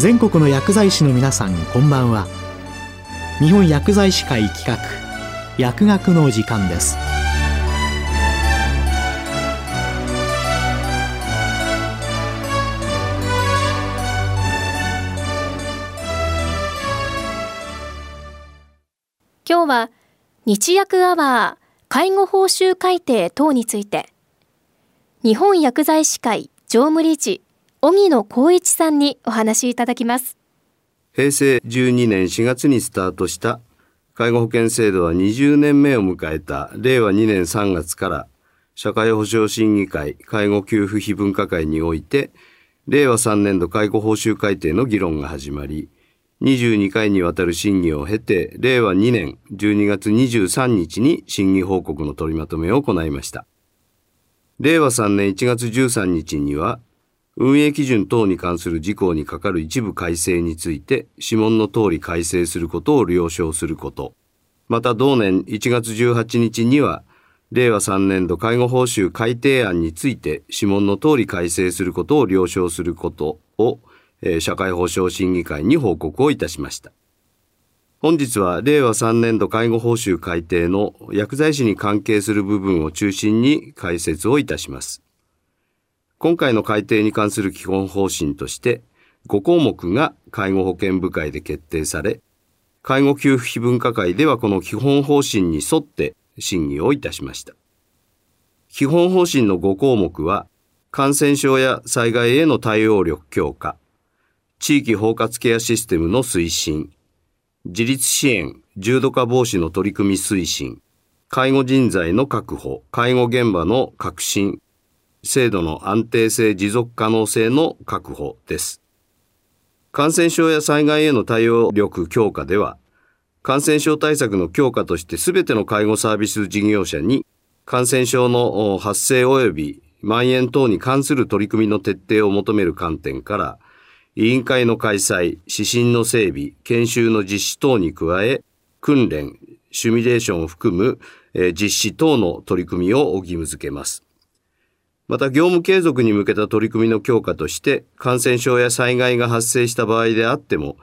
全国の薬剤師の皆さんこんばんは。日本薬剤師会企画薬学の時間です。今日は日薬アワー介護報酬改定等について日本薬剤師会常務理事荻野光一さんにお話しいただきます平成12年4月にスタートした介護保険制度は20年目を迎えた令和2年3月から社会保障審議会介護給付費分科会において令和3年度介護報酬改定の議論が始まり22回にわたる審議を経て、令和2年12月23日に審議報告の取りまとめを行いました。令和3年1月13日には、運営基準等に関する事項に係る一部改正について、指紋の通り改正することを了承すること。また同年1月18日には、令和3年度介護報酬改定案について指紋の通り改正することを了承することをえ社会保障審議会に報告をいたしました。本日は令和3年度介護報酬改定の薬剤師に関係する部分を中心に解説をいたします。今回の改定に関する基本方針として5項目が介護保険部会で決定され、介護給付費分科会ではこの基本方針に沿って審議をいたしました。基本方針の5項目は、感染症や災害への対応力強化、地域包括ケアシステムの推進、自立支援、重度化防止の取り組み推進、介護人材の確保、介護現場の革新、制度の安定性持続可能性の確保です。感染症や災害への対応力強化では、感染症対策の強化としてすべての介護サービス事業者に感染症の発生及び蔓延等に関する取り組みの徹底を求める観点から、委員会の開催、指針の整備、研修の実施等に加え、訓練、シミュレーションを含む、実施等の取り組みを義務付けます。また業務継続に向けた取り組みの強化として、感染症や災害が発生した場合であっても、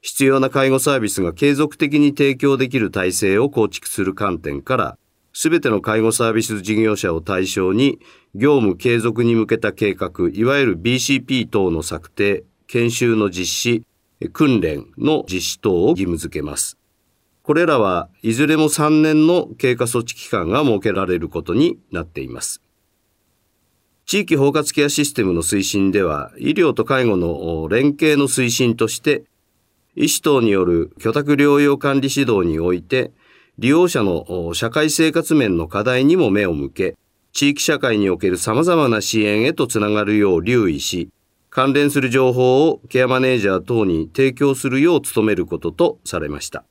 必要な介護サービスが継続的に提供できる体制を構築する観点から、すべての介護サービス事業者を対象に、業務継続に向けた計画、いわゆる BCP 等の策定、研修の実施、訓練の実施等を義務付けます。これらはいずれも3年の経過措置期間が設けられることになっています。地域包括ケアシステムの推進では、医療と介護の連携の推進として、医師等による居宅療養管理指導において、利用者の社会生活面の課題にも目を向け、地域社会における様々な支援へとつながるよう留意し、関連する情報をケアマネージャー等に提供するよう努めることとされました。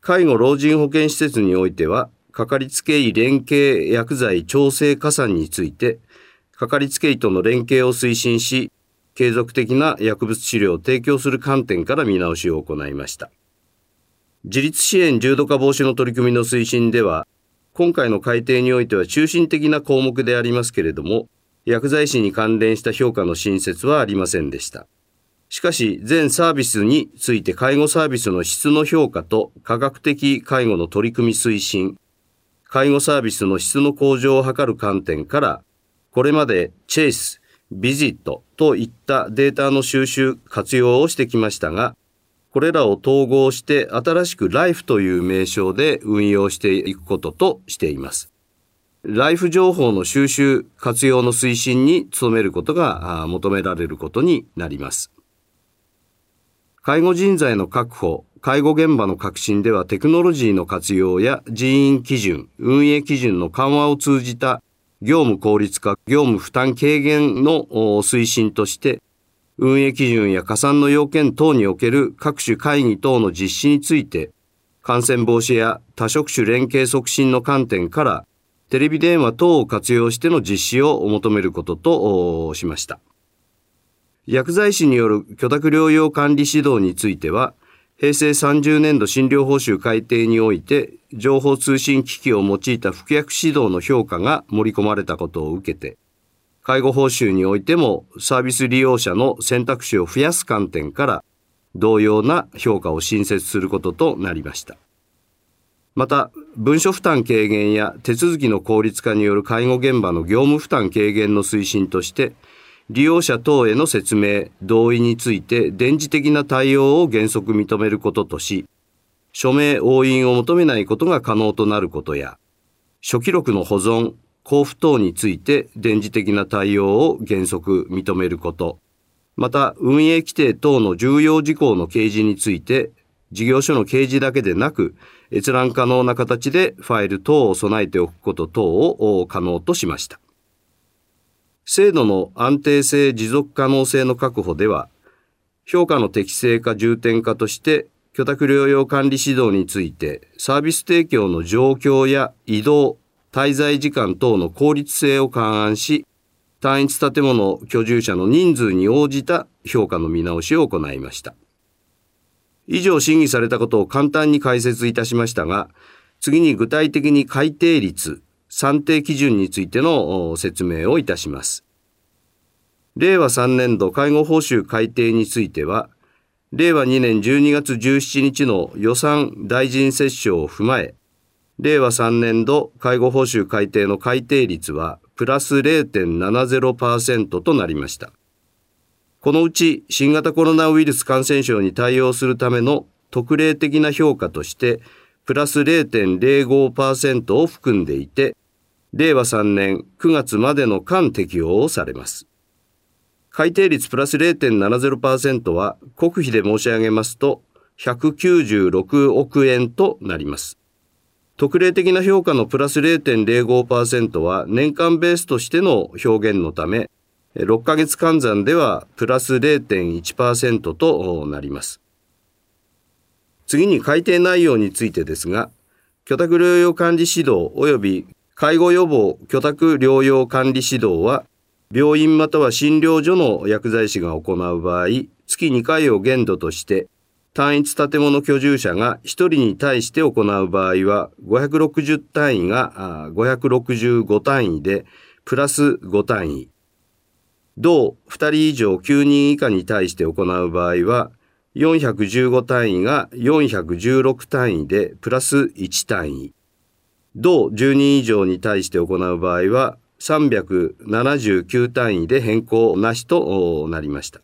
介護老人保健施設においては、かかりつけ医連携薬剤調整加算について、かかりつけ医との連携を推進し、継続的な薬物治療を提供する観点から見直しを行いました。自立支援重度化防止の取り組みの推進では、今回の改定においては中心的な項目でありますけれども、薬剤師に関連した評価の新設はありませんでした。しかし、全サービスについて介護サービスの質の評価と科学的介護の取り組み推進、介護サービスの質の向上を図る観点から、これまでチェイス、ビジットといったデータの収集、活用をしてきましたが、これらを統合して新しくライフという名称で運用していくこととしています。ライフ情報の収集、活用の推進に努めることが求められることになります。介護人材の確保、介護現場の革新ではテクノロジーの活用や人員基準、運営基準の緩和を通じた業務効率化、業務負担軽減の推進として、運営基準や加算の要件等における各種会議等の実施について、感染防止や多職種連携促進の観点からテレビ電話等を活用しての実施を求めることとしました。薬剤師による居宅療養管理指導については、平成30年度診療報酬改定において、情報通信機器を用いた服薬指導の評価が盛り込まれたことを受けて、介護報酬においてもサービス利用者の選択肢を増やす観点から同様な評価を新設することとなりました。また、文書負担軽減や手続きの効率化による介護現場の業務負担軽減の推進として、利用者等への説明、同意について電磁的な対応を原則認めることとし、署名押印を求めないことが可能となることや、初記録の保存、交付等について電磁的な対応を原則認めること、また運営規定等の重要事項の掲示について、事業所の掲示だけでなく、閲覧可能な形でファイル等を備えておくこと等を可能としました。制度の安定性持続可能性の確保では、評価の適正化重点化として居宅療養管理指導についてサービス提供の状況や移動、滞在時間等の効率性を勘案し、単一建物居住者の人数に応じた評価の見直しを行いました。以上審議されたことを簡単に解説いたしましたが、次に具体的に改定率、算定基準についての説明をいたします。令和3年度介護報酬改定については、令和2年12月17日の予算大臣折衝を踏まえ、令和3年度介護報酬改定の改定率はプラス0.70%となりました。このうち新型コロナウイルス感染症に対応するための特例的な評価としてプラス0.05%を含んでいて、令和3年9月までの間適用をされます。改定率プラス0.70%は国費で申し上げますと196億円となります。特例的な評価のプラス0.05%は年間ベースとしての表現のため、6ヶ月換算ではプラス0.1%となります。次に改定内容についてですが、居宅療養管理指導及び介護予防居宅療養管理指導は病院または診療所の薬剤師が行う場合、月2回を限度として、単一建物居住者が1人に対して行う場合は、560単位が565単位で、プラス5単位。同2人以上9人以下に対して行う場合は、415単位が416単位で、プラス1単位。同10人以上に対して行う場合は、379単位で変更なしとなりました。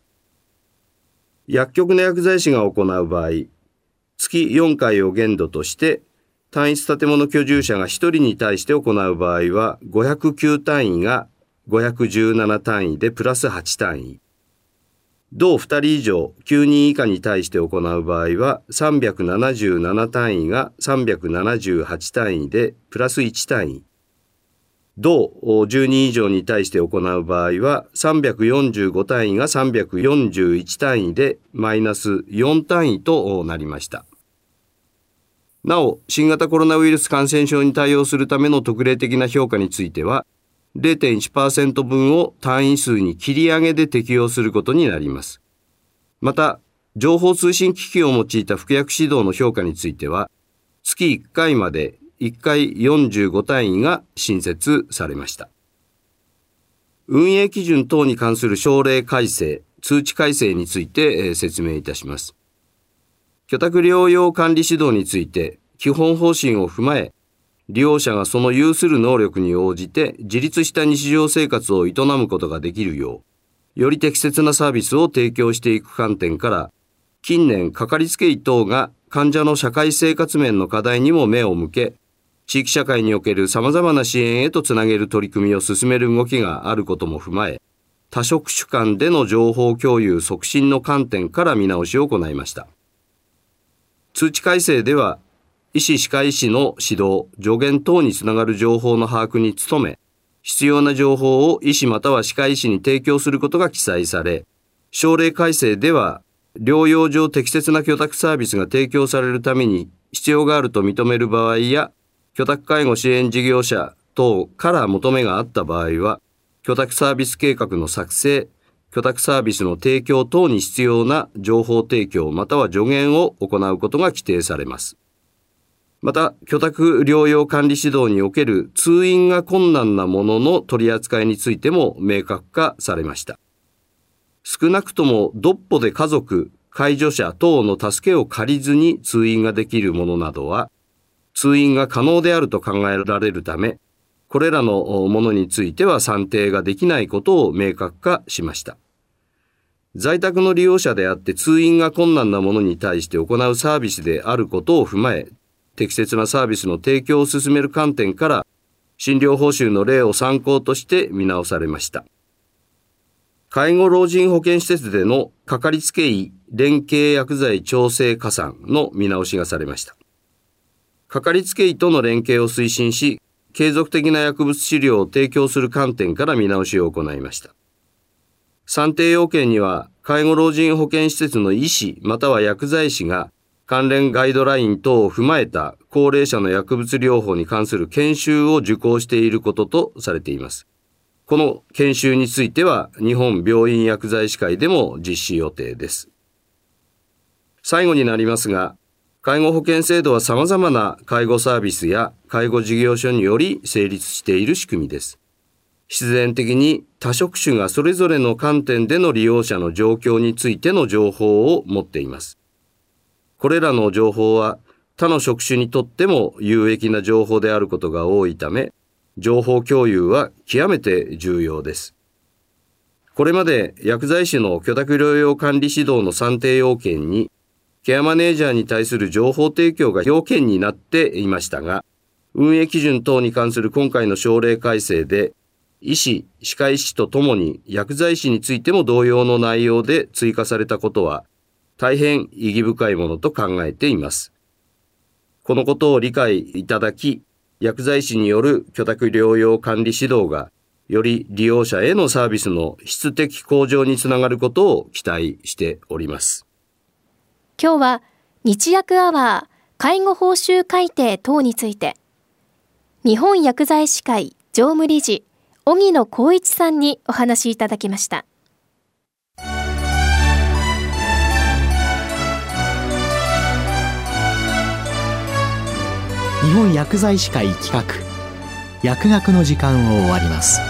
薬局の薬剤師が行う場合、月4回を限度として、単一建物居住者が1人に対して行う場合は、509単位が517単位でプラス8単位。同2人以上9人以下に対して行う場合は、377単位が378単位でプラス1単位。同10人以上に対して行う場合は345単位が341単位でマイナス4単位となりました。なお、新型コロナウイルス感染症に対応するための特例的な評価については、0.1%分を単位数に切り上げで適用することになります。また、情報通信機器を用いた服薬指導の評価については、月1回まで1回45単位が新設されました。運営基準等に関する省令改正、通知改正について説明いたします。居宅療養管理指導について基本方針を踏まえ、利用者がその有する能力に応じて自立した日常生活を営むことができるよう、より適切なサービスを提供していく観点から、近年かかりつけ医等が患者の社会生活面の課題にも目を向け、地域社会における様々な支援へとつなげる取り組みを進める動きがあることも踏まえ、多職種間での情報共有促進の観点から見直しを行いました。通知改正では、医師・歯科医師の指導、助言等につながる情報の把握に努め、必要な情報を医師または歯科医師に提供することが記載され、省令改正では、療養上適切な居宅サービスが提供されるために必要があると認める場合や、居宅介護支援事業者等から求めがあった場合は、居宅サービス計画の作成、居宅サービスの提供等に必要な情報提供または助言を行うことが規定されます。また、居宅療養管理指導における通院が困難なものの取り扱いについても明確化されました。少なくとも、独歩で家族、介助者等の助けを借りずに通院ができるものなどは、通院が可能であると考えられるため、これらのものについては算定ができないことを明確化しました。在宅の利用者であって通院が困難なものに対して行うサービスであることを踏まえ、適切なサービスの提供を進める観点から、診療報酬の例を参考として見直されました。介護老人保健施設でのかかりつけ医連携薬剤調整加算の見直しがされました。かかりつけ医との連携を推進し、継続的な薬物治療を提供する観点から見直しを行いました。算定要件には、介護老人保健施設の医師または薬剤師が関連ガイドライン等を踏まえた高齢者の薬物療法に関する研修を受講していることとされています。この研修については日本病院薬剤師会でも実施予定です。最後になりますが、介護保険制度は様々な介護サービスや介護事業所により成立している仕組みです。必然的に多職種がそれぞれの観点での利用者の状況についての情報を持っています。これらの情報は他の職種にとっても有益な情報であることが多いため、情報共有は極めて重要です。これまで薬剤師の居宅療養管理指導の算定要件に、ケアマネージャーに対する情報提供が要件になっていましたが、運営基準等に関する今回の省令改正で、医師、歯科医師とともに薬剤師についても同様の内容で追加されたことは、大変意義深いものと考えています。このことを理解いただき、薬剤師による居宅療養管理指導が、より利用者へのサービスの質的向上につながることを期待しております。今日は、日薬アワー、介護報酬改定等について、日本薬剤師会常務理事、荻野光一さんにお話いただきました。日本薬剤師会企画。薬学の時間を終わります。